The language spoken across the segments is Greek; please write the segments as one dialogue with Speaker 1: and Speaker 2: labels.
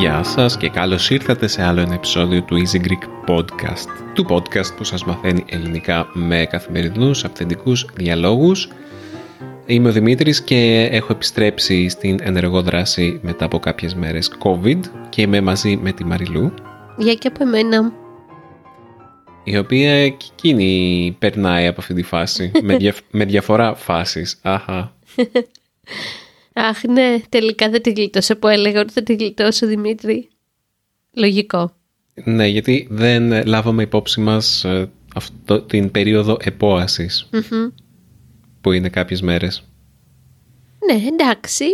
Speaker 1: Γεια σας και καλώς ήρθατε σε άλλο ένα επεισόδιο του Easy Greek Podcast. Του podcast που σας μαθαίνει ελληνικά με καθημερινούς αυθεντικούς διαλόγους Είμαι ο Δημήτρης και έχω επιστρέψει στην ενεργό δράση μετά από κάποιες μέρες COVID και είμαι μαζί με τη Μαριλού
Speaker 2: Γεια και από εμένα
Speaker 1: η οποία και εκείνη περνάει από αυτή τη φάση με, με διαφορά φάσεις Αχα.
Speaker 2: Αχ, ναι, τελικά δεν τη γλιτώσα που έλεγα ότι θα τη γλιτώσω, Δημήτρη. Λογικό.
Speaker 1: Ναι, γιατί δεν λάβαμε υπόψη μας ε, αυτό, την περίοδο που είναι κάποιες μέρες.
Speaker 2: Ναι, εντάξει.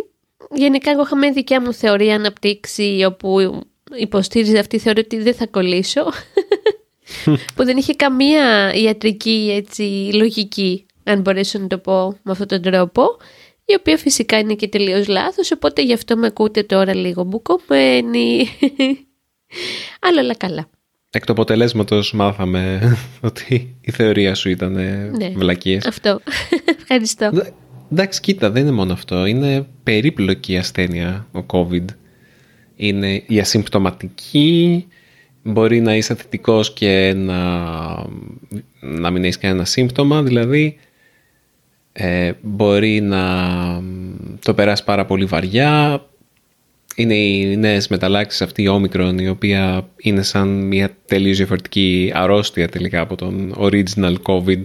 Speaker 2: Γενικά εγώ είχα μια δικιά μου θεωρία αναπτύξει όπου υποστήριζε αυτή η θεωρία ότι δεν θα κολλήσω. που δεν είχε καμία ιατρική έτσι, λογική, αν μπορέσω να το πω με αυτόν τον τρόπο η οποία φυσικά είναι και τελείως λάθος, οπότε γι' αυτό με ακούτε τώρα λίγο μπουκωμένη. Αλλά όλα καλά.
Speaker 1: Εκ του αποτελέσματος μάθαμε ότι η θεωρία σου ήταν ναι, βλακίες.
Speaker 2: Αυτό. Ευχαριστώ.
Speaker 1: Εντάξει, κοίτα, δεν είναι μόνο αυτό. Είναι περίπλοκη ασθένεια ο COVID. Είναι η ασυμπτωματική, μπορεί να είσαι θετικός και να, να μην έχεις κανένα σύμπτωμα, δηλαδή ε, μπορεί να το περάσεις πάρα πολύ βαριά. Είναι οι νέες μεταλλάξεις αυτή η όμικρον η οποία είναι σαν μια τελείως διαφορετική αρρώστια τελικά από τον original COVID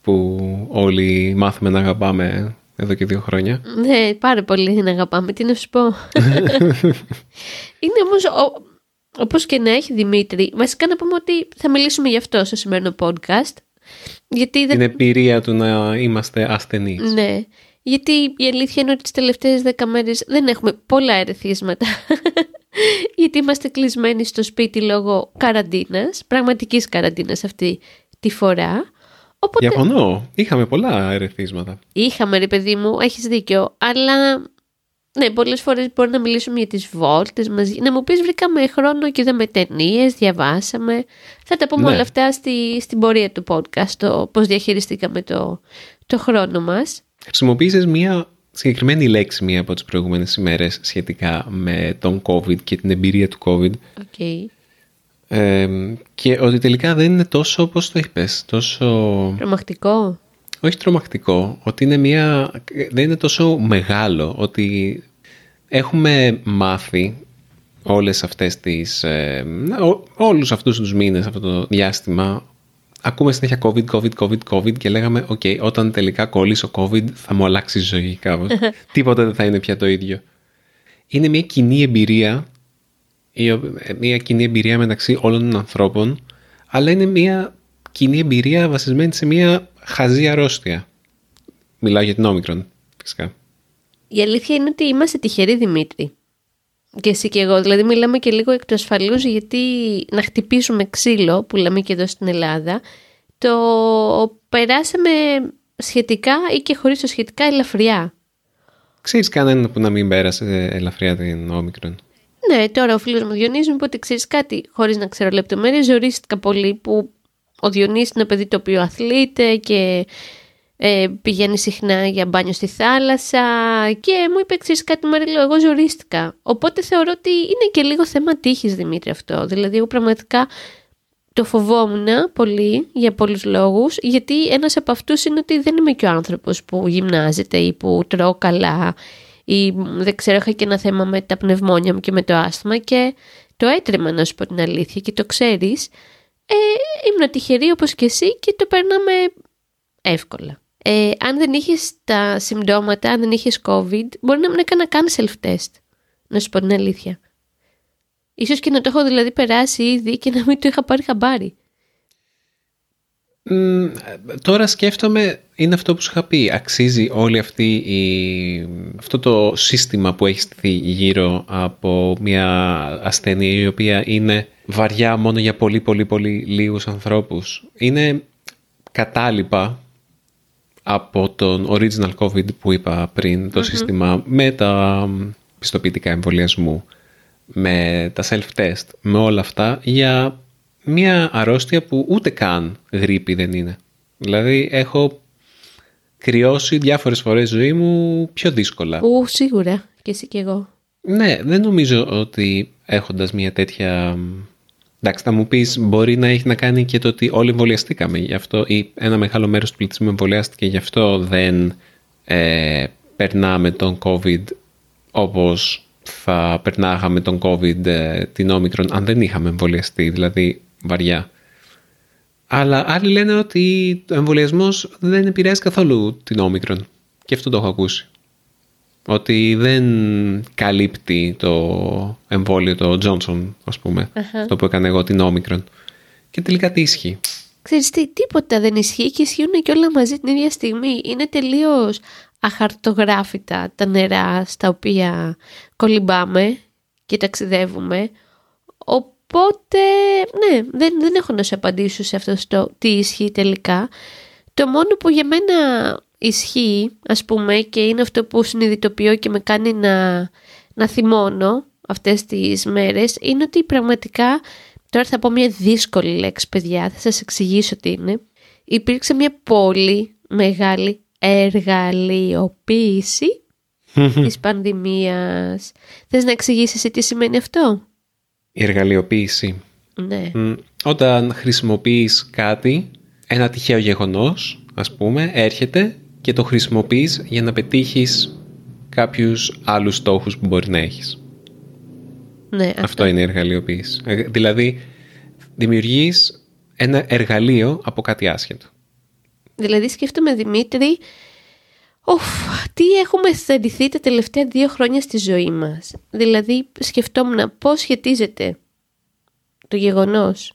Speaker 1: που όλοι μάθαμε να αγαπάμε εδώ και δύο χρόνια.
Speaker 2: Ναι, πάρα πολύ να αγαπάμε. Τι να σου πω. είναι όμως, ο, όπως και να έχει Δημήτρη, βασικά να πούμε ότι θα μιλήσουμε γι' αυτό στο σημερινό podcast.
Speaker 1: Γιατί δεν... Την εμπειρία του να είμαστε ασθενείς.
Speaker 2: Ναι. Γιατί η αλήθεια είναι ότι τις τελευταίες δέκα μέρες δεν έχουμε πολλά ερεθίσματα. Γιατί είμαστε κλεισμένοι στο σπίτι λόγω καραντίνας, πραγματικής καραντίνας αυτή τη φορά.
Speaker 1: Οπότε... Διαφωνώ. Είχαμε πολλά ερεθίσματα.
Speaker 2: Είχαμε ρε παιδί μου, έχεις δίκιο. Αλλά ναι, πολλές φορές μπορεί να μιλήσουμε για τις βόλτες μαζί. Να μου πεις, βρήκαμε χρόνο και είδαμε ταινίες, διαβάσαμε. Θα τα πούμε ναι. όλα αυτά στη, στην πορεία του podcast, το πώς διαχειριστήκαμε το, το χρόνο μας.
Speaker 1: Χρησιμοποίησες μία συγκεκριμένη λέξη μία από τις προηγούμενες ημέρες σχετικά με τον COVID και την εμπειρία του COVID.
Speaker 2: Okay.
Speaker 1: Ε, και ότι τελικά δεν είναι τόσο όπως το είπες, τόσο...
Speaker 2: Τρομακτικό.
Speaker 1: Όχι τρομακτικό, ότι είναι μια... δεν είναι τόσο μεγάλο, ότι έχουμε μάθει όλες αυτές τις, ε, ό, όλους αυτούς τους μήνες, αυτό το διάστημα, ακούμε συνέχεια COVID, COVID, COVID, COVID και λέγαμε, οκ, όταν τελικά κολλήσω COVID θα μου αλλάξει η ζωή κάπως. Τίποτα δεν θα είναι πια το ίδιο. Είναι μια κοινή εμπειρία, μια κοινή εμπειρία μεταξύ όλων των ανθρώπων, αλλά είναι μια κοινή εμπειρία βασισμένη σε μια χαζή αρρώστια. Μιλάω για την όμικρον, φυσικά.
Speaker 2: Η αλήθεια είναι ότι είμαστε τυχεροί Δημήτρη. Και εσύ και εγώ. Δηλαδή μιλάμε και λίγο εκ του ασφαλούς γιατί να χτυπήσουμε ξύλο που λέμε και εδώ στην Ελλάδα το περάσαμε σχετικά ή και χωρίς το σχετικά ελαφριά.
Speaker 1: Ξέρεις κανέναν που να μην πέρασε ελαφριά την όμικρον;
Speaker 2: Ναι, τώρα ο φίλος μου Διονύσης μου είπε ότι ξέρεις κάτι χωρίς να ξέρω λεπτομέρειες ζωρίστηκα πολύ που ο Διονύσης είναι ένα παιδί το οποίο αθλείται και ε, πηγαίνει συχνά για μπάνιο στη θάλασσα και μου είπε εξής κάτι Μαρίλο, εγώ ζωρίστηκα. Οπότε θεωρώ ότι είναι και λίγο θέμα τύχης Δημήτρη αυτό. Δηλαδή εγώ πραγματικά το φοβόμουν πολύ για πολλούς λόγους γιατί ένας από αυτούς είναι ότι δεν είμαι και ο άνθρωπος που γυμνάζεται ή που τρώω καλά ή δεν ξέρω είχα και ένα θέμα με τα πνευμόνια μου και με το άσθημα και το έτρεμα να σου πω την αλήθεια και το ξέρεις ε, ήμουν τυχερή όπως και εσύ και το περνάμε εύκολα. Ε, αν δεν είχες τα συμπτώματα, αν δεν είχες COVID, μπορεί να μην έκανα καν self-test. Να σου πω την αλήθεια. Ίσως και να το έχω δηλαδή περάσει ήδη και να μην το είχα πάρει χαμπάρι.
Speaker 1: τώρα σκέφτομαι, είναι αυτό που σου είχα πει. Αξίζει όλη αυτή η, αυτό το σύστημα που έχεις στηθεί γύρω από μια ασθένεια η οποία είναι βαριά μόνο για πολύ πολύ πολύ λίγους ανθρώπους. Είναι κατάλοιπα από τον original COVID που είπα πριν, το σύστημα με τα πιστοποιητικά εμβολιασμού, με τα self-test, με όλα αυτά, για μια αρρώστια που ούτε καν γρήπη δεν είναι. Δηλαδή έχω κρυώσει διάφορες φορές ζωή μου πιο δύσκολα.
Speaker 2: Ου, σίγουρα. Και εσύ και εγώ.
Speaker 1: Ναι, δεν νομίζω ότι έχοντας μια τέτοια... Εντάξει, θα μου πεις μπορεί να έχει να κάνει και το ότι όλοι εμβολιαστήκαμε γι' αυτό ή ένα μεγάλο μέρος του πληθυσμού εμβολιάστηκε γι' αυτό δεν ε, περνάμε τον COVID όπως θα περνάγαμε τον COVID ε, την όμικρον αν δεν είχαμε εμβολιαστεί, δηλαδή βαριά. Αλλά άλλοι λένε ότι ο εμβολιασμός δεν επηρεάζει καθόλου την όμικρον. Και αυτό το έχω ακούσει. Ότι δεν καλύπτει το εμβόλιο, το Johnson, ας πούμε, το που έκανε εγώ την όμικρον. Και τελικά τι ισχύει.
Speaker 2: Ξέρεις τι, τίποτα δεν ισχύει και ισχύουν και όλα μαζί την ίδια στιγμή. Είναι τελείως αχαρτογράφητα τα νερά στα οποία κολυμπάμε και ταξιδεύουμε. Οπότε, ναι, δεν, δεν έχω να σου απαντήσω σε αυτό το τι ισχύει τελικά. Το μόνο που για μένα ισχύει, ας πούμε, και είναι αυτό που συνειδητοποιώ και με κάνει να, να θυμώνω αυτές τις μέρες, είναι ότι πραγματικά, τώρα θα πω μια δύσκολη λέξη παιδιά, θα σας εξηγήσω τι είναι, υπήρξε μια πολύ μεγάλη εργαλειοποίηση της πανδημίας. Θες να εξηγήσεις τι σημαίνει αυτό;
Speaker 1: Η εργαλειοποίηση.
Speaker 2: Ναι.
Speaker 1: Όταν χρησιμοποιείς κάτι, ένα τυχαίο γεγονός, ας πούμε, έρχεται και το χρησιμοποιείς για να πετύχεις κάποιους άλλους στόχους που μπορεί να έχεις.
Speaker 2: Ναι,
Speaker 1: αυτό. είναι η εργαλειοποίηση. Ε, δηλαδή, δημιουργείς ένα εργαλείο από κάτι άσχετο.
Speaker 2: Δηλαδή σκέφτομαι Δημήτρη, Οφ, τι έχουμε αισθανθεί τα τελευταία δύο χρόνια στη ζωή μας. Δηλαδή σκεφτόμουν πώς σχετίζεται το γεγονός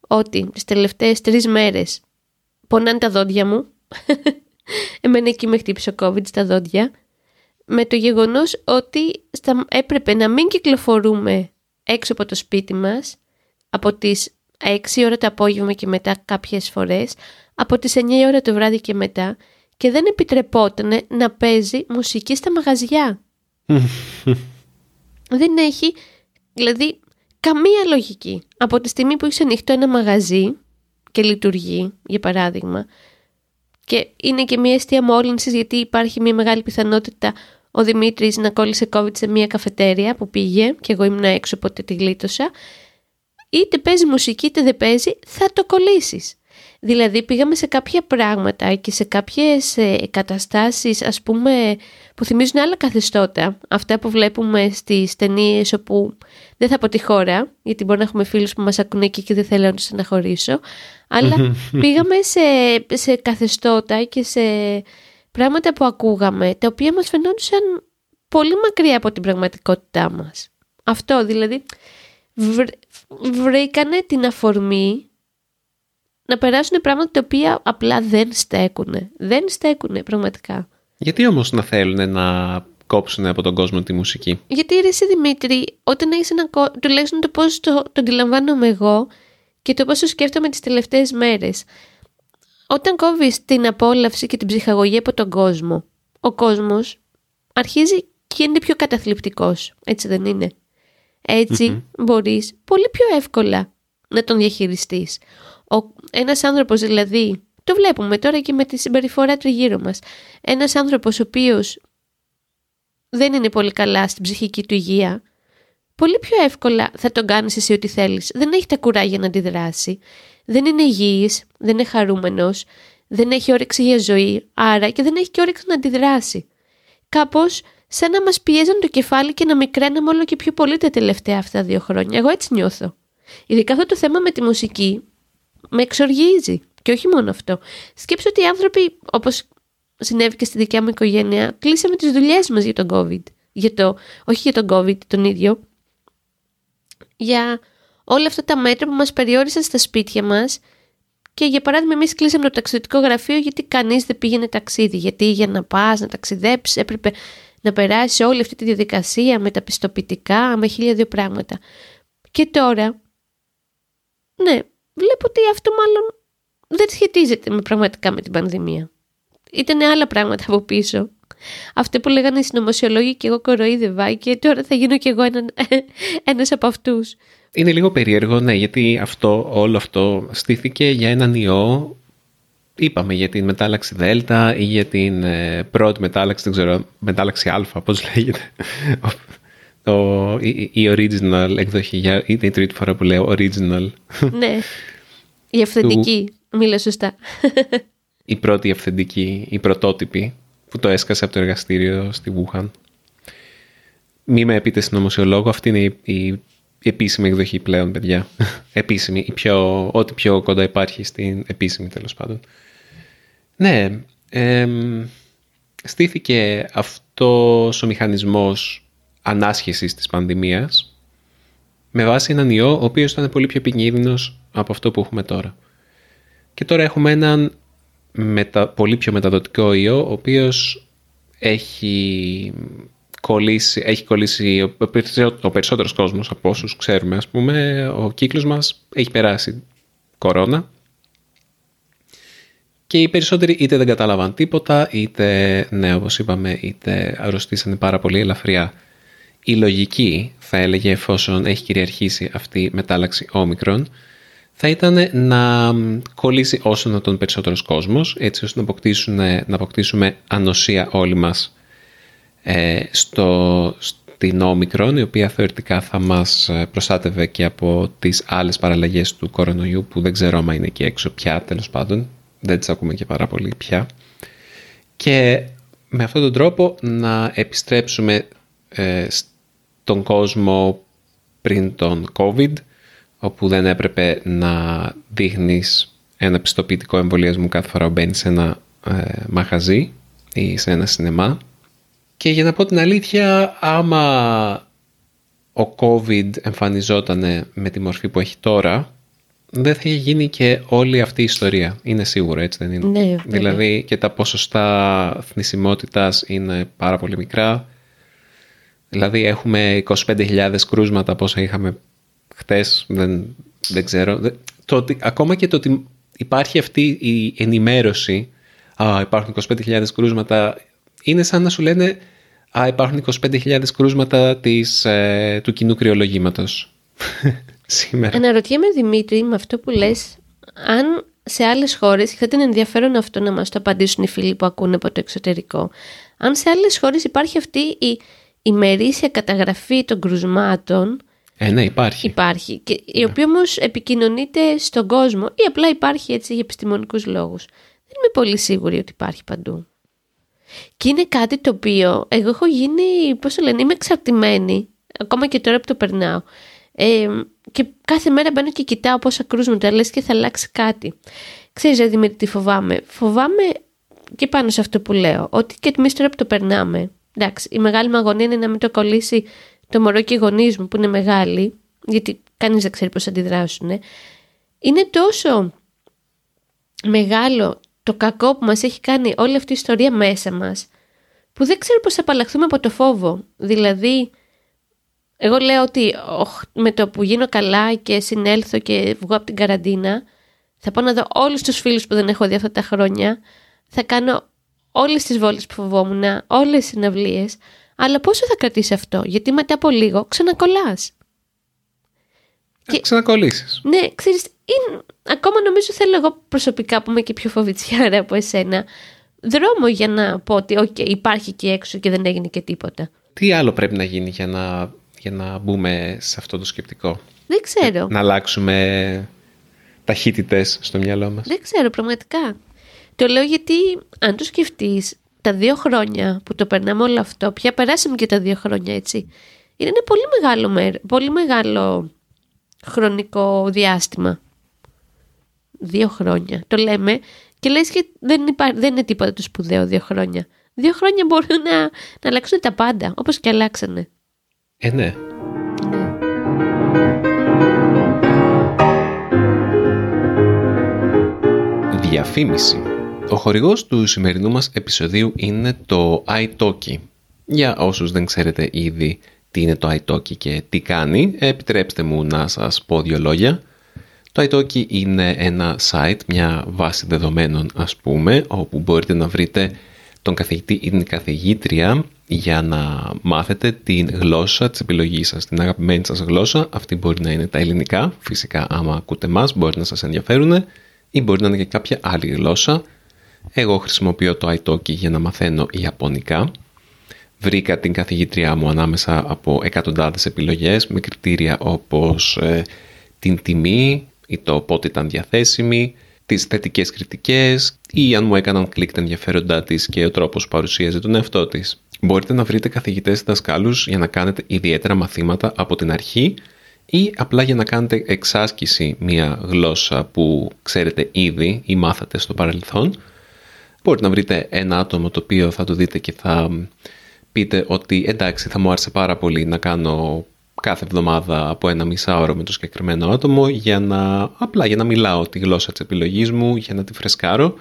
Speaker 2: ότι τις τελευταίες τρεις μέρες πονάνε τα δόντια μου. Εμένα εκεί με χτύπησε ο COVID στα δόντια. Με το γεγονός ότι έπρεπε να μην κυκλοφορούμε έξω από το σπίτι μας από τις 6 ώρα το απόγευμα και μετά κάποιες φορές, από τις 9 ώρα το βράδυ και μετά και δεν επιτρεπόταν να παίζει μουσική στα μαγαζιά. δεν έχει, δηλαδή, καμία λογική. Από τη στιγμή που έχεις ανοιχτό ένα μαγαζί και λειτουργεί, για παράδειγμα, και είναι και μια αιστεία μόλυνσης γιατί υπάρχει μια μεγάλη πιθανότητα ο Δημήτρης να κόλλησε COVID σε μια καφετέρια που πήγε και εγώ ήμουν έξω οπότε τη γλίτωσα. Είτε παίζει μουσική είτε δεν παίζει θα το κολλήσεις Δηλαδή πήγαμε σε κάποια πράγματα και σε κάποιες ε, καταστάσεις ας πούμε που θυμίζουν άλλα καθεστώτα. Αυτά που βλέπουμε στις ταινίες όπου δεν θα πω τη χώρα γιατί μπορεί να έχουμε φίλους που μας ακούνε εκεί και δεν θέλω να τους αναχωρήσω. Αλλά πήγαμε σε, σε καθεστώτα και σε πράγματα που ακούγαμε τα οποία μας φαινόντουσαν πολύ μακριά από την πραγματικότητά μας. Αυτό δηλαδή βρήκανε την αφορμή να περάσουν πράγματα τα οποία απλά δεν στέκουν. Δεν στέκουν πραγματικά.
Speaker 1: Γιατί όμως να θέλουν να κόψουν από τον κόσμο τη μουσική;
Speaker 2: Γιατί ρε εσύ Δημήτρη, όταν έχεις ένα τουλάχιστον το πώς το, το αντιλαμβάνομαι εγώ και το πώς το σκέφτομαι τις τελευταίες μέρες. Όταν κόβεις την απόλαυση και την ψυχαγωγία από τον κόσμο, ο κόσμος αρχίζει και είναι πιο καταθλιπτικός, έτσι δεν είναι; Έτσι μπορείς πολύ πιο εύκολα να τον διαχειριστείς. Ο, ένας άνθρωπος δηλαδή, το βλέπουμε τώρα και με τη συμπεριφορά τριγύρω μας, ένας άνθρωπος ο οποίος δεν είναι πολύ καλά στην ψυχική του υγεία, πολύ πιο εύκολα θα τον κάνεις εσύ ό,τι θέλεις. Δεν έχει τα κουράγια να αντιδράσει, δεν είναι υγιής, δεν είναι χαρούμενος, δεν έχει όρεξη για ζωή, άρα και δεν έχει και όρεξη να αντιδράσει. Κάπως σαν να μας πιέζαν το κεφάλι και να μικραίναμε όλο και πιο πολύ τα τελευταία αυτά δύο χρόνια. Εγώ έτσι νιώθω. Ειδικά αυτό το θέμα με τη μουσική με εξοργίζει. Και όχι μόνο αυτό. Σκέψω ότι οι άνθρωποι, όπως συνέβη και στη δικιά μου οικογένεια, κλείσαμε τις δουλειές μας για τον COVID. Για το, όχι για τον COVID τον ίδιο. Για όλα αυτά τα μέτρα που μας περιόρισαν στα σπίτια μας και για παράδειγμα εμείς κλείσαμε το ταξιδιωτικό γραφείο γιατί κανείς δεν πήγαινε ταξίδι. Γιατί για να πας, να ταξιδέψεις έπρεπε να περάσεις όλη αυτή τη διαδικασία με τα πιστοποιητικά, με χίλια δύο πράγματα. Και τώρα, ναι, βλέπω ότι αυτό μάλλον δεν σχετίζεται με πραγματικά με την πανδημία. Ήταν άλλα πράγματα από πίσω. Αυτό που λέγανε οι συνωμοσιολόγοι και εγώ κοροϊδεύα και τώρα θα γίνω κι εγώ ένα, ένας από αυτούς.
Speaker 1: Είναι λίγο περίεργο, ναι, γιατί αυτό, όλο αυτό στήθηκε για έναν ιό είπαμε για την μετάλλαξη Δέλτα ή για την ε, πρώτη μετάλλαξη, δεν ξέρω, μετάλλαξη Α, πώς λέγεται. Το, η, η, original εκδοχή, για, είναι η τρίτη φορά που λέω original.
Speaker 2: Ναι, η αυθεντική, του... μίλα σωστά.
Speaker 1: η πρώτη αυθεντική, η πρωτότυπη, που το έσκασε από το εργαστήριο στη Wuhan. Μη με πείτε συνωμοσιολόγο, αυτή είναι η, η, επίσημη εκδοχή πλέον, παιδιά. επίσημη, η πιο, ό,τι πιο κοντά υπάρχει στην επίσημη τέλος πάντων. Ναι, στήθηκε αυτός ο μηχανισμός ανάσχεσης της πανδημίας με βάση έναν ιό ο οποίος ήταν πολύ πιο επικίνδυνος από αυτό που έχουμε τώρα. Και τώρα έχουμε έναν μετα, πολύ πιο μεταδοτικό ιό ο οποίος έχει κολλήσει, έχει κολλήσει ο, ο περισσότερος κόσμος από όσους ξέρουμε ας πούμε ο κύκλος μας έχει περάσει κορώνα και οι περισσότεροι είτε δεν κατάλαβαν τίποτα, είτε, ναι, όπως είπαμε, είτε αρρωστήσανε πάρα πολύ ελαφριά. Η λογική, θα έλεγε, εφόσον έχει κυριαρχήσει αυτή η μετάλλαξη όμικρον, θα ήταν να κολλήσει όσο να τον περισσότερος κόσμος, έτσι ώστε να, να αποκτήσουμε ανοσία όλοι μας ε, στο, στην όμικρον, η οποία θεωρητικά θα μας ε, προστάτευε και από τις άλλες παραλλαγές του κορονοϊού, που δεν ξέρω αν είναι εκεί έξω πια, τέλος πάντων, δεν τις ακούμε και πάρα πολύ πια. Και με αυτόν τον τρόπο να επιστρέψουμε ε, στον κόσμο πριν τον COVID, όπου δεν έπρεπε να δείχνεις ένα πιστοποιητικό εμβολιασμό κάθε φορά που μπαίνει σε ένα ε, μαχαζί ή σε ένα σινεμά. Και για να πω την αλήθεια, άμα ο COVID εμφανιζόταν με τη μορφή που έχει τώρα, δεν θα είχε γίνει και όλη αυτή η ιστορία. Είναι σίγουρο, έτσι δεν είναι;
Speaker 2: Ναι,
Speaker 1: δηλαδή και τα ποσοστά θνησιμότητας είναι πάρα πολύ μικρά. Δηλαδή έχουμε 25.000 κρούσματα πόσα είχαμε χτες, δεν, δεν ξέρω. Το ότι, ακόμα και το ότι υπάρχει αυτή η ενημέρωση, α, υπάρχουν 25.000 κρούσματα, είναι σαν να σου λένε, α, υπάρχουν 25.000 κρούσματα της, ε, του κοινού κρυολογήματος σήμερα.
Speaker 2: Αναρωτιέμαι Δημήτρη με αυτό που λες αν σε άλλες χώρες, θα ήταν ενδιαφέρον αυτό να μας το απαντήσουν οι φίλοι που ακούνε από το εξωτερικό, αν σε άλλες χώρες υπάρχει αυτή η ημερήσια καταγραφή των κρουσμάτων
Speaker 1: ε, ναι, υπάρχει.
Speaker 2: Υπάρχει. Και η οποία όμως επικοινωνείται στον κόσμο ή απλά υπάρχει έτσι για επιστημονικούς λόγους. Δεν είμαι πολύ σίγουρη ότι υπάρχει παντού. Και είναι κάτι το οποίο εγώ έχω γίνει, πώς το λένε, είμαι εξαρτημένη, ακόμα και τώρα που το περνάω. Ε, και κάθε μέρα μπαίνω και κοιτάω πόσα κρούσματα λες και θα αλλάξει κάτι. Ξέρεις Δημήτρη τι φοβάμαι. Φοβάμαι και πάνω σε αυτό που λέω. Ότι και εμείς τώρα που το περνάμε. Εντάξει, η μεγάλη μου αγωνία είναι να μην το κολλήσει το μωρό και οι γονείς μου που είναι μεγάλοι. Γιατί κανείς δεν ξέρει πώς αντιδράσουν. Είναι τόσο μεγάλο το κακό που μας έχει κάνει όλη αυτή η ιστορία μέσα μας που δεν ξέρω πώς θα απαλλαχθούμε από το φόβο. Δηλαδή εγώ λέω ότι με το που γίνω καλά και συνέλθω και βγω από την καραντίνα, θα πάω να δω όλους τους φίλους που δεν έχω δει αυτά τα χρόνια, θα κάνω όλες τις βόλτες που φοβόμουν, όλες τις συναυλίες, αλλά πόσο θα κρατήσει αυτό, γιατί μετά από λίγο ξανακολλάς.
Speaker 1: Ε, και... Ξανακολλήσεις.
Speaker 2: Ναι, ξέρεις, είναι... ακόμα νομίζω θέλω εγώ προσωπικά που είμαι και πιο φοβητσιάρα από εσένα, δρόμο για να πω ότι okay, υπάρχει και έξω και δεν έγινε και τίποτα.
Speaker 1: Τι άλλο πρέπει να γίνει για να για να μπούμε σε αυτό το σκεπτικό;
Speaker 2: Δεν ξέρω.
Speaker 1: Να αλλάξουμε ταχύτητες στο μυαλό μας;
Speaker 2: Δεν ξέρω πραγματικά. Το λέω γιατί αν το σκεφτείς τα δύο χρόνια που το περνάμε όλο αυτό, πια περάσαμε και τα δύο χρόνια έτσι, είναι ένα πολύ μεγάλο, πολύ μεγάλο χρονικό διάστημα. Δύο χρόνια. Το λέμε και λες και δεν, δεν είναι τίποτα το σπουδαίο δύο χρόνια. Δύο χρόνια μπορούν να, να αλλάξουν τα πάντα, όπως και αλλάξανε.
Speaker 1: Ε, ναι. Διαφήμιση. Ο χορηγός του σημερινού μας επεισοδίου είναι το iTalki. Για όσους δεν ξέρετε ήδη τι είναι το iTalki και τι κάνει, επιτρέψτε μου να σας πω δύο λόγια. Το iTalki είναι ένα site, μια βάση δεδομένων ας πούμε, όπου μπορείτε να βρείτε τον καθηγητή ή την καθηγήτρια για να μάθετε την γλώσσα της επιλογής σας, την αγαπημένη σας γλώσσα. Αυτή μπορεί να είναι τα ελληνικά, φυσικά άμα ακούτε μας μπορεί να σας ενδιαφέρουν ή μπορεί να είναι και κάποια άλλη γλώσσα. Εγώ χρησιμοποιώ το iTalki για να μαθαίνω Ιαπωνικά. Βρήκα την καθηγήτριά μου ανάμεσα από εκατοντάδες επιλογές με κριτήρια όπως ε, την τιμή ή το πότε ήταν διαθέσιμη, τις θετικές κριτικές ή αν μου έκαναν κλικ τα ενδιαφέροντά της και ο τρόπος που παρουσίαζε τον εαυτό της. Μπορείτε να βρείτε καθηγητές δασκάλους για να κάνετε ιδιαίτερα μαθήματα από την αρχή ή απλά για να κάνετε εξάσκηση μια γλώσσα που ξέρετε ήδη ή μάθατε στο παρελθόν. Μπορείτε να βρείτε ένα άτομο το οποίο θα το δείτε και θα πείτε ότι εντάξει θα μου άρεσε πάρα πολύ να κάνω κάθε εβδομάδα από ένα μισάωρο με το συγκεκριμένο άτομο για να, απλά για να μιλάω τη γλώσσα της επιλογής μου, για να τη φρεσκάρω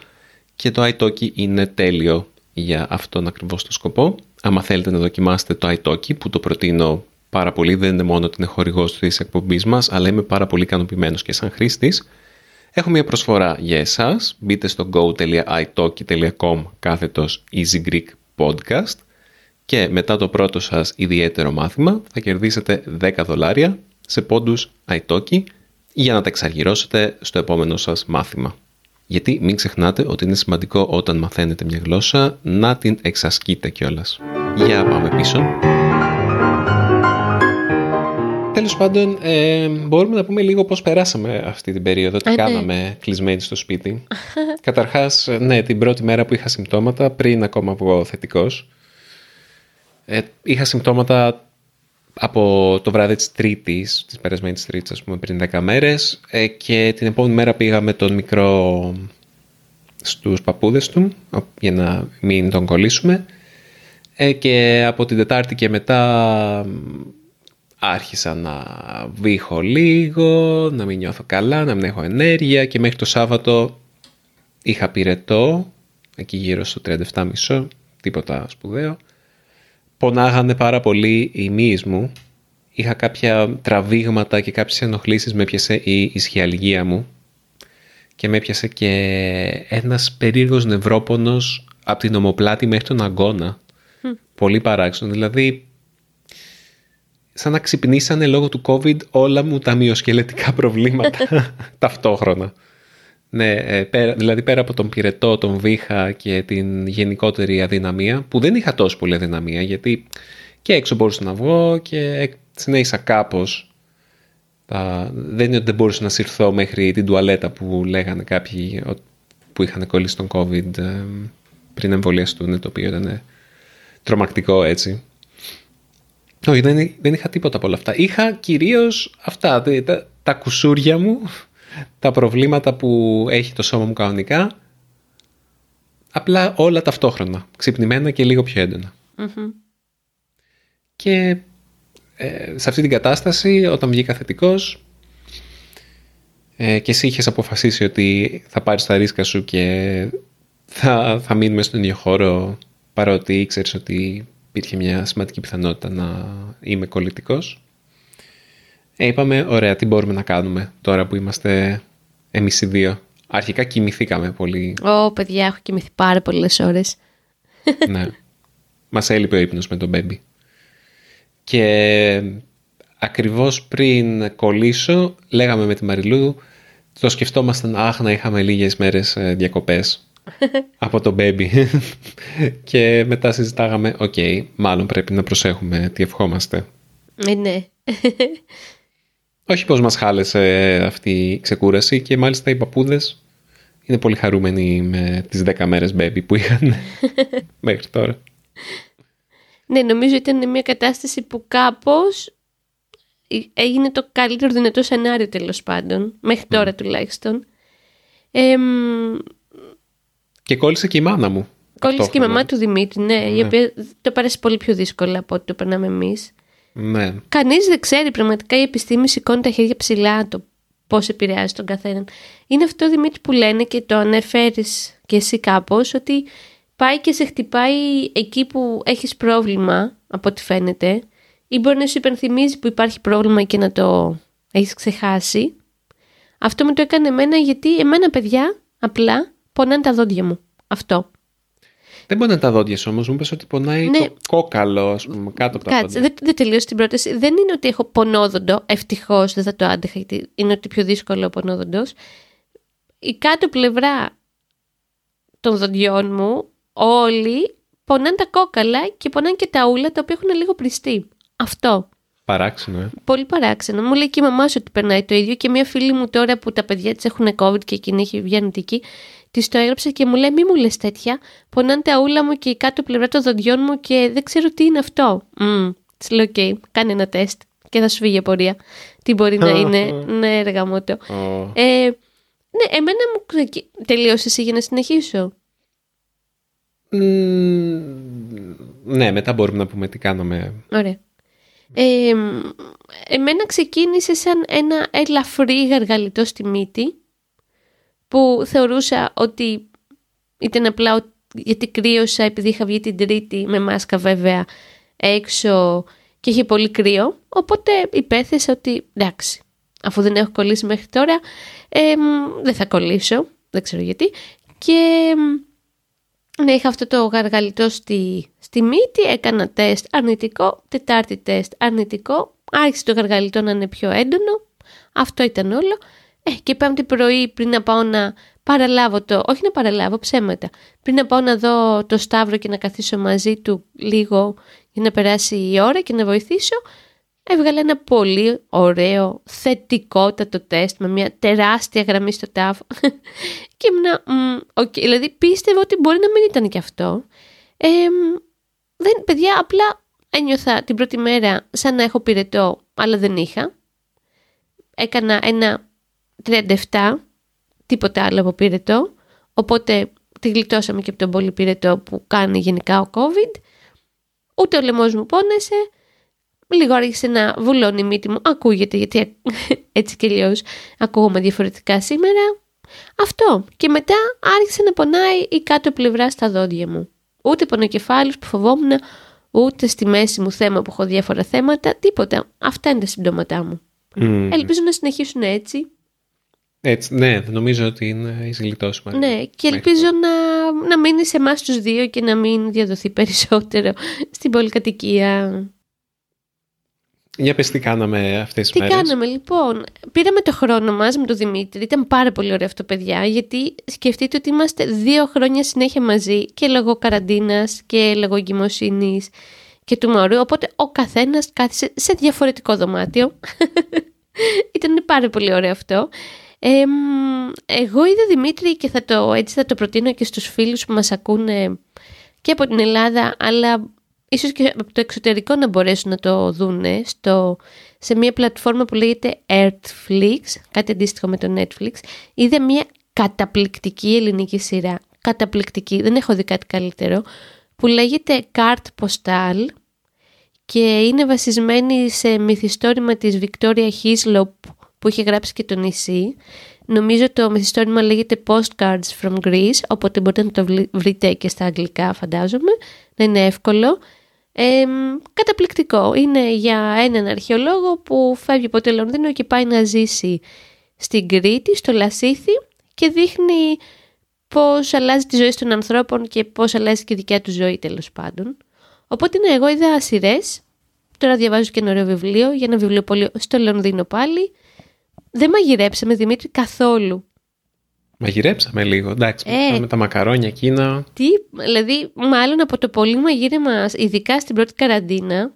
Speaker 1: και το iTalki είναι τέλειο για αυτόν ακριβώς το σκοπό. Άμα θέλετε να δοκιμάσετε το iTalki που το προτείνω πάρα πολύ, δεν είναι μόνο ότι είναι χορηγός της εκπομπής μας, αλλά είμαι πάρα πολύ ικανοποιημένος και σαν χρήστης. Έχω μια προσφορά για εσάς. Μπείτε στο go.italki.com κάθετος Easy Greek Podcast και μετά το πρώτο σας ιδιαίτερο μάθημα θα κερδίσετε 10 δολάρια σε πόντους iTalki για να τα εξαργυρώσετε στο επόμενο σας μάθημα. Γιατί μην ξεχνάτε ότι είναι σημαντικό όταν μαθαίνετε μια γλώσσα να την εξασκείτε κιόλας. Για πάμε πίσω. Τέλος πάντων, ε, μπορούμε να πούμε λίγο πώς περάσαμε αυτή την περίοδο, τι ναι. κάναμε κλεισμένοι στο σπίτι. Καταρχάς, ναι, την πρώτη μέρα που είχα συμπτώματα, πριν ακόμα βγω θετικός, ε, είχα συμπτώματα από το βράδυ της Τρίτης, της περασμένης Τρίτης, ας πούμε, πριν 10 μέρες ε, και την επόμενη μέρα πήγα με τον μικρό στους παππούδες του για να μην τον κολλήσουμε ε, και από την Τετάρτη και μετά άρχισα να βήχω λίγο, να μην νιώθω καλά, να μην έχω ενέργεια και μέχρι το Σάββατο είχα πυρετό, εκεί γύρω στο 37,5, τίποτα σπουδαίο πονάγανε πάρα πολύ οι μύες μου. Είχα κάποια τραβήγματα και κάποιες ενοχλήσεις με έπιασε η ισχυαλγία μου και με έπιασε και ένας περίεργος νευρόπονος από την ομοπλάτη μέχρι τον αγκώνα. Πολύ παράξενο. Δηλαδή, σαν να ξυπνήσανε λόγω του COVID όλα μου τα μυοσκελετικά προβλήματα ταυτόχρονα. Ναι, ε, πέρα, δηλαδή πέρα από τον πυρετό, τον βήχα και την γενικότερη αδυναμία, που δεν είχα τόσο πολύ αδυναμία, γιατί και έξω μπορούσα να βγω και συνέχισα κάπως. δεν είναι ότι δεν μπορούσα να συρθώ μέχρι την τουαλέτα που λέγανε κάποιοι που είχαν κολλήσει τον COVID ε, πριν εμβολιαστούν, το οποίο ήταν τρομακτικό έτσι. Όχι, δεν, δεν είχα τίποτα από όλα αυτά. Είχα κυρίως αυτά, τα, τα κουσούρια μου τα προβλήματα που έχει το σώμα μου κανονικά, απλά όλα ταυτόχρονα, ξυπνημένα και λίγο πιο εντονα Και ε, σε αυτή την κατάσταση, όταν βγήκα θετικός ε, και εσύ είχες αποφασίσει ότι θα πάρεις τα ρίσκα σου και θα, θα μείνουμε στον ίδιο χώρο παρότι ήξερες ότι υπήρχε μια σημαντική πιθανότητα να είμαι κολλητικός ε, είπαμε, ωραία, τι μπορούμε να κάνουμε τώρα που είμαστε εμείς οι δύο. Αρχικά κοιμηθήκαμε πολύ.
Speaker 2: Ω, παιδιά, έχω κοιμηθεί πάρα πολλές ώρες.
Speaker 1: ναι. Μας έλειπε ο ύπνος με τον μπέμπι. Και ακριβώς πριν κολλήσω, λέγαμε με τη Μαριλού, το σκεφτόμασταν, αχ, να είχαμε λίγες μέρες ε, διακοπές από τον μπέμπι. και μετά συζητάγαμε, οκ, μάλλον πρέπει να προσέχουμε τι ευχόμαστε.
Speaker 2: Ε, ναι.
Speaker 1: Όχι πως μας χάλεσε αυτή η ξεκούραση και μάλιστα οι παππούδες είναι πολύ χαρούμενοι με τις 10 μέρες baby που είχαν μέχρι τώρα.
Speaker 2: Ναι, νομίζω ήταν μια κατάσταση που κάπως έγινε το καλύτερο δυνατό σενάριο τέλος πάντων, μέχρι τώρα τουλάχιστον.
Speaker 1: Και κόλλησε και η μάνα μου.
Speaker 2: Κόλλησε και η μαμά του Δημήτρη, ναι, ναι, η οποία το πέρασε πολύ πιο δύσκολα από ό,τι το περνάμε εμείς.
Speaker 1: Ναι.
Speaker 2: Κανείς δεν ξέρει πραγματικά η επιστήμη σηκώνει τα χέρια ψηλά το πώς επηρεάζει τον καθέναν. Είναι αυτό Δημήτρη που λένε και το ανέφερει και εσύ κάπως ότι πάει και σε χτυπάει εκεί που έχεις πρόβλημα από ό,τι φαίνεται ή μπορεί να σου υπενθυμίζει που υπάρχει πρόβλημα και να το έχεις ξεχάσει. Αυτό με το έκανε εμένα γιατί εμένα παιδιά απλά πονάνε τα δόντια μου. Αυτό.
Speaker 1: Δεν μπορεί να τα δόντια σου όμως. Μου είπες ότι πονάει
Speaker 2: Ναι.
Speaker 1: το κόκαλο, ας πούμε, κάτω από τα
Speaker 2: Κάτσε,
Speaker 1: δόντια.
Speaker 2: δεν, δεν τελείωσε την πρόταση. Δεν είναι ότι έχω πονόδοντο. Ευτυχώς δεν θα το άντεχα, γιατί είναι ότι πιο δύσκολο ο πονόδοντος. Η κάτω πλευρά των δοντιών μου, όλοι πονάνε τα κόκαλα και πονάνε και τα ούλα τα οποία έχουν λίγο πριστεί. Αυτό.
Speaker 1: Παράξενο, ε.
Speaker 2: Πολύ παράξενο. Μου λέει και η μαμά σου ότι περνάει το ίδιο και μια φίλη μου τώρα που τα παιδιά της έχουν COVID και εκείνη έχει βγει αρνητική, της το έγραψε και μου λέει: Μη μου λες τέτοια. Πονάνε τα ούλα μου και η κάτω πλευρά των δοντιών μου και δεν ξέρω τι είναι αυτό. Mm. Της λέω: Οκ, κάνε ένα τεστ και θα σου φύγει η απορία. Τι μπορεί να είναι. ναι, έργα μου το.
Speaker 1: Ω.
Speaker 2: Ε, ναι, εμένα μου ξεκι- τελείωσες εσύ για να συνεχίσω.
Speaker 1: Μμμ, ναι, μετά μπορούμε να πούμε τι κάναμε.
Speaker 2: Ωραία. Ε, μ, εμένα ξεκίνησε σαν ένα ελαφρύ γαργαλιτό στη μύτη που θεωρούσα ότι ήταν απλά ο- γιατί κρύωσα επειδή είχα βγει την τρίτη με μάσκα βέβαια έξω και είχε πολύ κρύο. Οπότε υπέθεσα ότι εντάξει αφού δεν έχω κολλήσει μέχρι τώρα ε, μ, δεν θα κολλήσω δεν ξέρω γιατί. Και μ, ναι, είχα αυτό το γαργαλιτό στη, στη μύτη, έκανα τεστ αρνητικό, τετάρτη τεστ αρνητικό, άρχισε το γαργαλιτό να είναι πιο έντονο, αυτό ήταν όλο. Ε, και πέμπτη πρωί πριν να πάω να παραλάβω το, όχι να παραλάβω ψέματα, πριν να πάω να δω το Σταύρο και να καθίσω μαζί του λίγο για να περάσει η ώρα και να βοηθήσω, έβγαλε ένα πολύ ωραίο θετικότατο τεστ με μια τεράστια γραμμή στο τάφ και ήμουνα, μ, οκ, δηλαδή πίστευα ότι μπορεί να μην ήταν και αυτό. Ε, μ, δεν, παιδιά, απλά ένιωθα την πρώτη μέρα σαν να έχω πυρετό, αλλά δεν είχα. Έκανα ένα 37, τίποτα άλλο από πυρετό, οπότε τη γλιτώσαμε και από τον πολύ πυρετό που κάνει γενικά ο COVID. Ούτε ο λαιμός μου πόνεσε, λίγο άρχισε να βουλώνει η μύτη μου. Ακούγεται γιατί έτσι και αλλιώς ακούγομαι διαφορετικά σήμερα. Αυτό. Και μετά άρχισε να πονάει η κάτω πλευρά στα δόντια μου. Ούτε πονοκεφάλους που φοβόμουν, ούτε στη μέση μου θέμα που έχω διάφορα θέματα, τίποτα. Αυτά είναι τα συμπτώματά μου.
Speaker 1: Μμ.
Speaker 2: Ελπίζω να συνεχίσουν έτσι.
Speaker 1: Έτσι, ναι, νομίζω ότι είναι η γλιτώσουμε.
Speaker 2: Ναι, και ελπίζω να, να μείνει σε εμάς τους δύο και να μην διαδοθεί περισσότερο στην πολυκατοικία.
Speaker 1: Για πες τι κάναμε αυτές τις
Speaker 2: Τι
Speaker 1: μέρες;
Speaker 2: κάναμε λοιπόν; Πήραμε το χρόνο μας με τον Δημήτρη. Ήταν πάρα πολύ ωραίο αυτό παιδιά. Γιατί σκεφτείτε ότι είμαστε δύο χρόνια συνέχεια μαζί και λόγω καραντίνας και λόγω εγκυμοσύνης και του μωρού. Οπότε ο καθένας κάθισε σε διαφορετικό δωμάτιο. Ήταν πάρα πολύ ωραίο αυτό. Ε, μ, εγώ είδα Δημήτρη και θα το, έτσι θα το προτείνω και στους φίλους που μας ακούνε και από την Ελλάδα αλλά ίσως και από το εξωτερικό να μπορέσουν να το δούνε στο, σε μια πλατφόρμα που λέγεται Earthflix, κάτι αντίστοιχο με το Netflix. Είδε μια καταπληκτική ελληνική σειρά, καταπληκτική, δεν έχω δει κάτι καλύτερο, που λέγεται Cart Postal και είναι βασισμένη σε μυθιστόρημα της Victoria Hislop που είχε γράψει και το νησί. Νομίζω το μυθιστόρημα λέγεται Postcards from Greece, οπότε μπορείτε να το βλη- βρείτε και στα αγγλικά φαντάζομαι, να είναι εύκολο. Ε, καταπληκτικό. Είναι για έναν αρχαιολόγο που φεύγει από το Λονδίνο και πάει να ζήσει στην Κρήτη, στο Λασίθι και δείχνει πώς αλλάζει τη ζωή των ανθρώπων και πώς αλλάζει και η δικιά του ζωή τέλος πάντων. Οπότε ναι, εγώ είδα σειρές. Τώρα διαβάζω και ένα ωραίο βιβλίο για ένα βιβλιοπωλείο στο Λονδίνο πάλι. Δεν μαγειρέψαμε Δημήτρη καθόλου.
Speaker 1: Μαγειρέψαμε λίγο, εντάξει,
Speaker 2: Ε.
Speaker 1: με τα μακαρόνια εκείνα.
Speaker 2: Τι, δηλαδή, μάλλον από το πολύ μαγείρεμα, ειδικά στην πρώτη καραντίνα.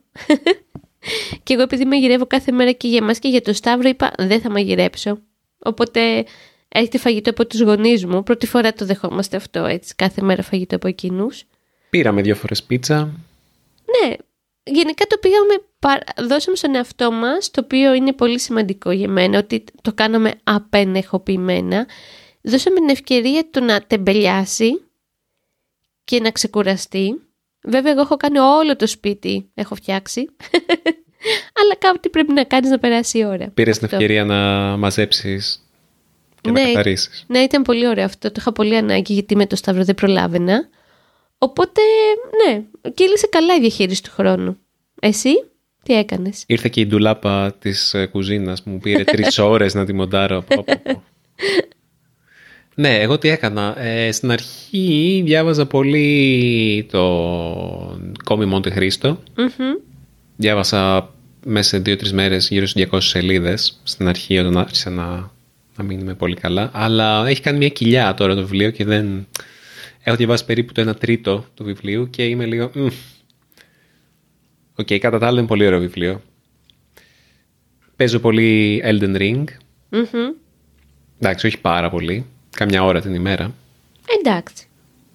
Speaker 2: και εγώ επειδή μαγειρεύω κάθε μέρα και για εμάς και για το Σταύρο, είπα δεν θα μαγειρέψω. Οπότε έχετε φαγητό από τους γονείς μου. Πρώτη φορά το δεχόμαστε αυτό έτσι, κάθε μέρα φαγητό από εκείνους.
Speaker 1: Πήραμε δύο φορές πίτσα.
Speaker 2: Ναι, γενικά το πήγαμε, πα- δώσαμε στον εαυτό μας, το οποίο είναι πολύ σημαντικό για μένα, ότι το κάναμε απενεχοποιημένα. Δώσαμε την ευκαιρία του να τεμπελιάσει και να ξεκουραστεί. Βέβαια, εγώ έχω κάνει όλο το σπίτι, έχω φτιάξει. Αλλά κάτι πρέπει να κάνεις να περάσει η ώρα.
Speaker 1: Πήρες την
Speaker 2: Αυτό.
Speaker 1: ευκαιρία να μαζέψεις και
Speaker 2: Ναι.
Speaker 1: να καθαρίσεις.
Speaker 2: Ναι, ήταν πολύ ωραίο αυτό. Το είχα πολύ ανάγκη γιατί με το Σταύρο δεν προλάβαινα. Οπότε, ναι, κύλησε καλά η διαχείριση του χρόνου. Εσύ, τι έκανες;
Speaker 1: Ήρθε και η ντουλάπα της ε, κουζίνας που μου πήρε τρεις ώρες να τη μοντάρω. Πω, πω, πω. Ναι, εγώ τι έκανα. Ε, στην αρχή διάβαζα πολύ το Κόμη Μοντεχρήστο. Διάβασα μέσα σε δύο-τρεις μέρες γύρω στις 200 σελίδες. Στην αρχή όταν άρχισα να, να μείνουμε πολύ καλά. Αλλά έχει κάνει μια κοιλιά τώρα το βιβλίο και δεν... Έχω διαβάσει περίπου το 1 τρίτο του βιβλίου και είμαι λίγο... OK, okay, κατά τα άλλα είναι πολύ ωραίο βιβλίο. Παίζω πολύ Elden Ring.
Speaker 2: Μμμ.
Speaker 1: Εντάξει, όχι πάρα πολύ. Καμιά ώρα την ημέρα.
Speaker 2: Εντάξει.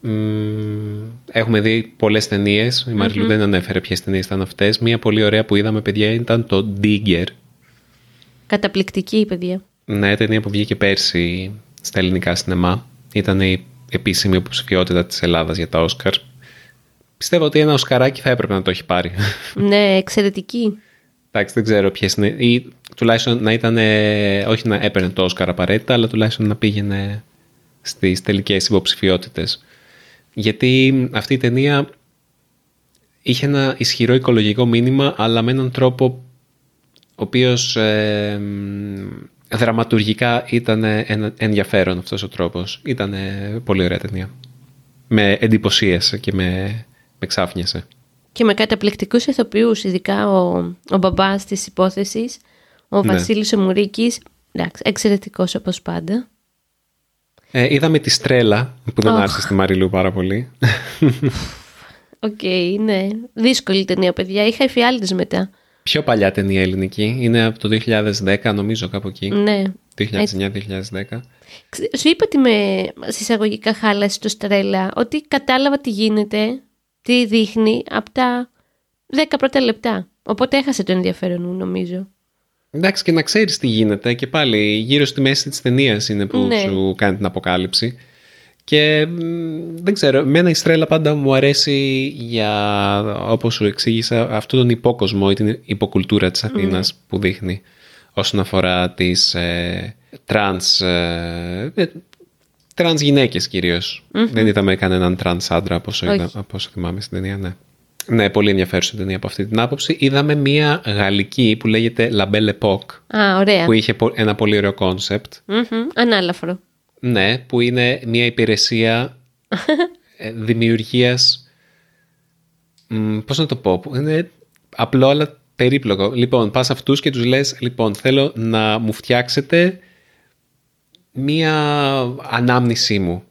Speaker 1: Μμμ, έχουμε δει πολλές ταινίες. Η μαριλου δεν ανέφερε ποιες ταινίες ήταν αυτές. Μία πολύ ωραία που είδαμε, παιδιά, ήταν το Digger.
Speaker 2: Καταπληκτική η παιδιά.
Speaker 1: Ναι, ταινία που βγήκε πέρσι στα ελληνικά σινεμά. Ήταν η επίσημη υποψηφιότητα της Ελλάδας για τα Όσκαρ. Πιστεύω ότι ένα Οσκαράκι θα έπρεπε να το έχει πάρει.
Speaker 2: ναι, εξαιρετική.
Speaker 1: Εντάξει, δεν ξέρω ποιες είναι. ή τουλάχιστον να ήταν. Όχι να έπαιρνε το Όσκαρ απαραίτητα, αλλά τουλάχιστον να πήγαινε στις τελικές υποψηφιότητες. Γιατί αυτή η ταινία είχε ένα ισχυρό οικολογικό μήνυμα, αλλά με έναν τρόπο ο οποίος ε, δραματουργικά ήταν ενδιαφέρον αυτός ο τρόπος. Ήταν πολύ ωραία ταινία. Με εντυπωσίασε και με, με ξάφνιασε.
Speaker 2: Και με καταπληκτικούς ηθοποιούς, ειδικά ο, ο μπαμπάς της υπόθεσης, ο
Speaker 1: Ναι.
Speaker 2: Βασίλης ο Μουρίκης, εντάξει, εξαιρετικός όπως πάντα.
Speaker 1: Ε, είδαμε τη Στρέλλα, που δεν
Speaker 2: Αχ.
Speaker 1: άρεσε στη Μαριλού πάρα πολύ.
Speaker 2: Οκ, ναι. Δύσκολη ταινία, παιδιά. Είχα εφιάλτες μετά.
Speaker 1: Πιο παλιά ταινία ελληνική. Είναι από το 2010, νομίζω, κάπου εκεί.
Speaker 2: Ναι.
Speaker 1: 2009-2010.
Speaker 2: Ξε- Σου είπα ότι με συσσαγωγικά χάλασε το Στρέλα, ότι κατάλαβα τι γίνεται, τι δείχνει από τα 10 πρώτα λεπτά. Οπότε έχασε το ενδιαφέρον μου, νομίζω.
Speaker 1: Εντάξει, και να ξέρεις τι γίνεται. Και πάλι γύρω στη μέση της ταινίας είναι που
Speaker 2: Ναι.
Speaker 1: σου κάνει την αποκάλυψη. Και μ, δεν ξέρω, εμένα η Στρέλα πάντα μου αρέσει για, όπως σου εξήγησα, αυτόν τον υπόκοσμο ή την υποκουλτούρα της Αθήνας που δείχνει όσον αφορά τις ε, τρανς, ε, ε, τρανς γυναίκες κυρίως. Δεν είδαμε κανέναν τρανς άντρα από όσο,
Speaker 2: Όχι.
Speaker 1: είδα- από όσο θυμάμαι στην ταινία, ναι. Ναι, πολύ ενδιαφέρουσα ταινία από αυτή την άποψη. Είδαμε μία γαλλική που λέγεται La Belle Époque,
Speaker 2: Α, ωραία.
Speaker 1: που είχε πο- ένα πολύ ωραίο concept.
Speaker 2: Μμμ, Ανάλαφρο.
Speaker 1: Ναι, που είναι μια υπηρεσία ε, δημιουργίας... μ, Πώς να το πω, που είναι απλό αλλά περίπλοκο. Λοιπόν, πας αυτούς και τους λες, λοιπόν, θέλω να μου φτιάξετε μία ανάμνησή μου.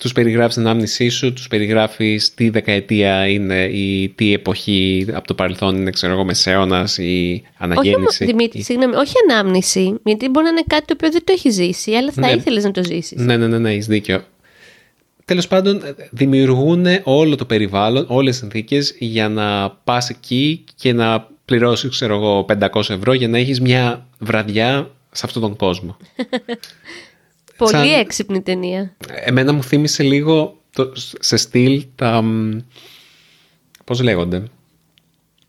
Speaker 1: Τους περιγράφεις την ανάμνησή σου, τους περιγράφεις τι δεκαετία είναι ή τι εποχή από το παρελθόν είναι, ξέρω εγώ, μεσαίωνας ή
Speaker 2: Όχι
Speaker 1: αναγέννηση.
Speaker 2: όμως, Δημήτρη,
Speaker 1: ή-
Speaker 2: συγγνώμη, όχι ανάμνηση, γιατί μπορεί να είναι κάτι το οποίο δεν το έχει ζήσει, αλλά θα
Speaker 1: Ναι.
Speaker 2: ήθελες να το ζήσεις.
Speaker 1: Ναι, ναι, ναι, ναι, έχεις δίκιο. Τέλος πάντων, δημιουργούν όλο το περιβάλλον, όλες τις συνθήκες για να πας εκεί και να πληρώσεις, ξέρω εγώ, 500 ευρώ για να έχεις μια βραδιά σε αυτόν τον κόσμο.
Speaker 2: Πολύ
Speaker 1: σαν-
Speaker 2: έξυπνη ταινία.
Speaker 1: Εμένα μου θύμισε λίγο το, σε στυλ τα... μ, Πώς λέγονται;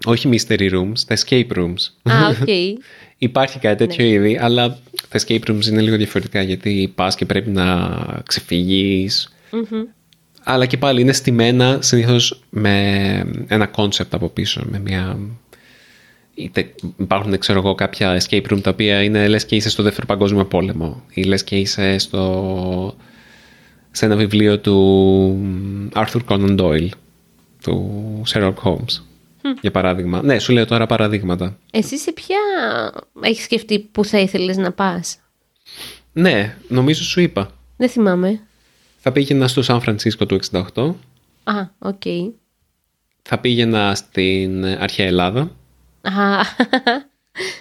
Speaker 1: Όχι mystery rooms, τα escape rooms.
Speaker 2: Α, οκ.
Speaker 1: Υπάρχει κάτι τέτοιο ήδη, αλλά τα escape rooms είναι λίγο διαφορετικά γιατί πας και πρέπει να ξεφύγεις. Αλλά και πάλι είναι στημένα συνήθως με ένα concept από πίσω, με μια... Είτε υπάρχουν, ξέρω εγώ, κάποια escape room τα οποία είναι λες και είσαι στο δεύτερο παγκόσμιο πόλεμο ή λες και είσαι στο... σε ένα βιβλίο του Arthur Conan Doyle, του Sherlock Holmes, για παράδειγμα. Ναι, σου λέω τώρα παραδείγματα.
Speaker 2: Εσύ σε ποια έχεις σκεφτεί που θα ήθελες να πας;
Speaker 1: Ναι, νομίζω σου είπα.
Speaker 2: Δεν θυμάμαι.
Speaker 1: Θα πήγαινα στο Σαν Φρανσίσκο του 68,
Speaker 2: Α, οκ.
Speaker 1: θα πήγαινα στην αρχαία Ελλάδα,
Speaker 2: Α,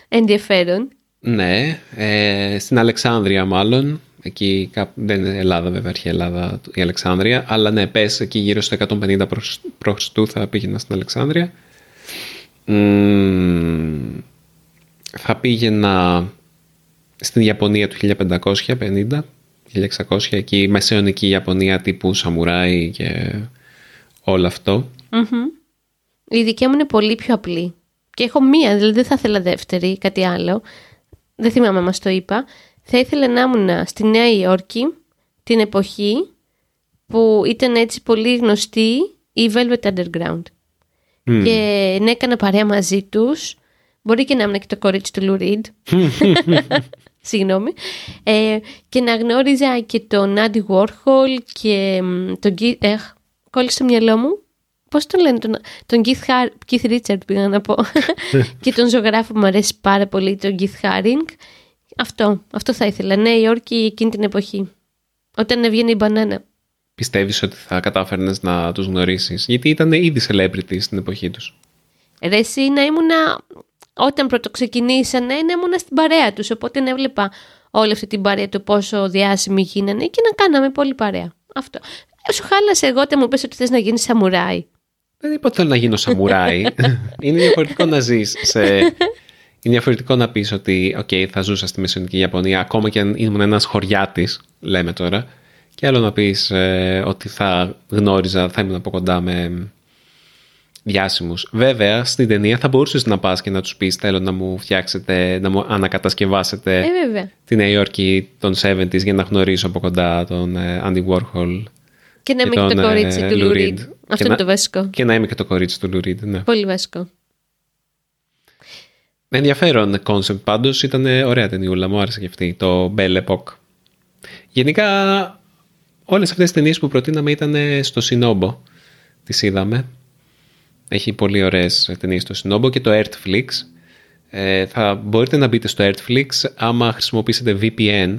Speaker 2: ενδιαφέρον.
Speaker 1: ναι, ε, στην Αλεξάνδρεια μάλλον, εκεί κάπου, δεν είναι Ελλάδα βέβαια, αρχαία Ελλάδα η Αλεξάνδρεια, αλλά ναι, πες εκεί γύρω στο 150 προς, π.Χ. θα πήγαινα στην Αλεξάνδρεια. Μμμ, θα πήγαινα στην Ιαπωνία του 1550, 1600, εκεί μεσαιωνική Ιαπωνία τύπου σαμουράι και όλο αυτό.
Speaker 2: Μμμ. Η δικιά μου είναι πολύ πιο απλή. Και έχω μία, δηλαδή δεν θα ήθελα δεύτερη ή κάτι άλλο. Δεν θυμάμαι μας το είπα. Θα ήθελα να ήμουν στη Νέα Υόρκη την εποχή που ήταν έτσι πολύ γνωστή η Velvet Underground.
Speaker 1: Μμ.
Speaker 2: Και να έκανα παρέα μαζί τους. Μπορεί και να ήμουν και το κορίτσι του Λου Reed. Συγγνώμη. Ε, και να γνώριζα και τον Άντι Warhol και τον Keith... κόλλησε το μυαλό μου. Πώς τον λένε, τον, τον Keith, Har... Keith Richard πήγα να πω. και τον ζωγράφο που μου αρέσει πάρα πολύ, τον Keith Haring. Αυτό, αυτό θα ήθελα. Νέα Υόρκη εκείνη την εποχή. Όταν έβγαινε η μπανάνα.
Speaker 1: Πιστεύεις ότι θα κατάφερνες να τους γνωρίσεις, γιατί ήταν ήδη celebrity στην εποχή τους.
Speaker 2: Ρε εσύ να ήμουνα, όταν πρώτο ξεκινήσανε, να ήμουνα στην παρέα τους, οπότε να έβλεπα όλη αυτή την παρέα του πόσο διάσημοι γίνανε και να κάναμε πολύ παρέα. Αυτό. Σου χάλασε εγώ όταν μου πες ότι θες να γίνεις σαμουράι.
Speaker 1: Δεν είπα ότι θέλω να γίνω σαμουράι. Είναι διαφορετικό να ζεις σε... Είναι διαφορετικό να πεις ότι okay, θα ζούσα στη Μεσαιωνική Ιαπωνία ακόμα και αν ήμουν ένας χωριάτης, λέμε τώρα, και άλλο να πεις ε, ότι θα γνώριζα, θα ήμουν από κοντά με διάσημους. Βέβαια, στην ταινία θα μπορούσες να πας και να τους πεις θέλω να μου φτιάξετε, να μου ανακατασκευάσετε
Speaker 2: ε,
Speaker 1: τη Νέα Υόρκη των 70s για να γνωρίσω από κοντά τον ε, Andy Warhol.
Speaker 2: Και να είμαι και, το κορίτσι ε, του Lou Reed. Αυτό είναι το βασικό.
Speaker 1: Και να είμαι και το κορίτσι του Lou Reed, ναι.
Speaker 2: Πολύ βασικό.
Speaker 1: Ενδιαφέρον concept πάντως, ήταν ωραία ταινιούλα, μου άρεσε και αυτή, το Belle Epoque. Γενικά όλες αυτές τις ταινίες που προτείναμε ήταν στο Σινόμπο. Τις είδαμε. Έχει πολύ ωραίες ταινίες στο Σινόμπο και το Earthflix. Ε, θα μπορείτε να μπείτε στο Earthflix άμα χρησιμοποιήσετε VPN.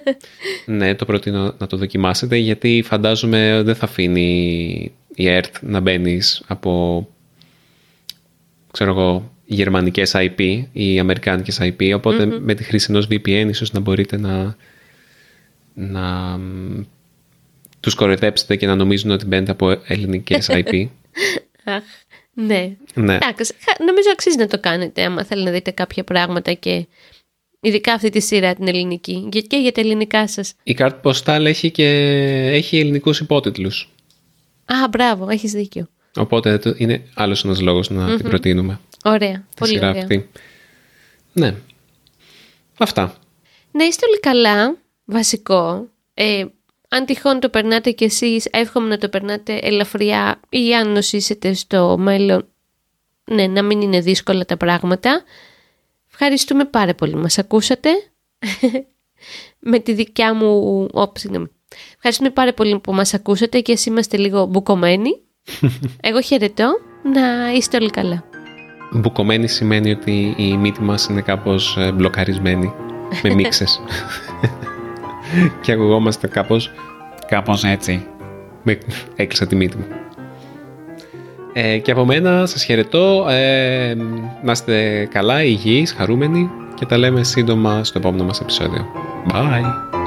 Speaker 1: ναι, το προτείνω να το δοκιμάσετε γιατί φαντάζομαι δεν θα αφήνει η Earth να μπαίνεις από ξέρω εγώ, γερμανικές IP ή αμερικάνικες IP, οποτε με τη χρήση ενός VPN ίσως να μπορείτε να, να τους κοροϊδέψετε και να νομίζουν ότι μπαίνετε από ελληνικές IP.
Speaker 2: Ναι.
Speaker 1: ναι.
Speaker 2: νομίζω αξίζει να το κάνετε άμα θέλετε να δείτε κάποια πράγματα και ειδικά αυτή τη σειρά την ελληνική και για τα ελληνικά σας.
Speaker 1: Η κάρτα Postal έχει και έχει ελληνικούς υπότιτλους.
Speaker 2: Α, μπράβο, έχεις δίκιο.
Speaker 1: Οπότε είναι άλλος ένας λόγος να την προτείνουμε.
Speaker 2: Ωραία, πολύ ωραία. Αυτή.
Speaker 1: Ναι. Αυτά.
Speaker 2: Να είστε όλοι καλά, βασικό. Ε, αν τυχόν το περνάτε κι εσείς, εύχομαι να το περνάτε ελαφριά ή αν νοσήσετε στο μέλλον, ναι, να μην είναι δύσκολα τα πράγματα. Ευχαριστούμε πάρα πολύ. Μας ακούσατε. Με τη δικιά μου... Όψη, Ευχαριστούμε πάρα πολύ που μας ακούσατε και εσείς είμαστε λίγο μπουκωμένοι. Εγώ χαιρετώ. Να είστε όλοι καλά.
Speaker 1: Μπουκωμένη σημαίνει ότι η μύτη μας είναι κάπως ε, μπλοκαρισμένη με μίξες. και ακουγόμαστε κάπως, κάπως έτσι. Με... Έκλεισα τη μύτη μου. Ε, και από μένα σας χαιρετώ. Ε, να είστε καλά, υγιείς, χαρούμενοι και τα λέμε σύντομα στο επόμενο μας επεισόδιο. Bye!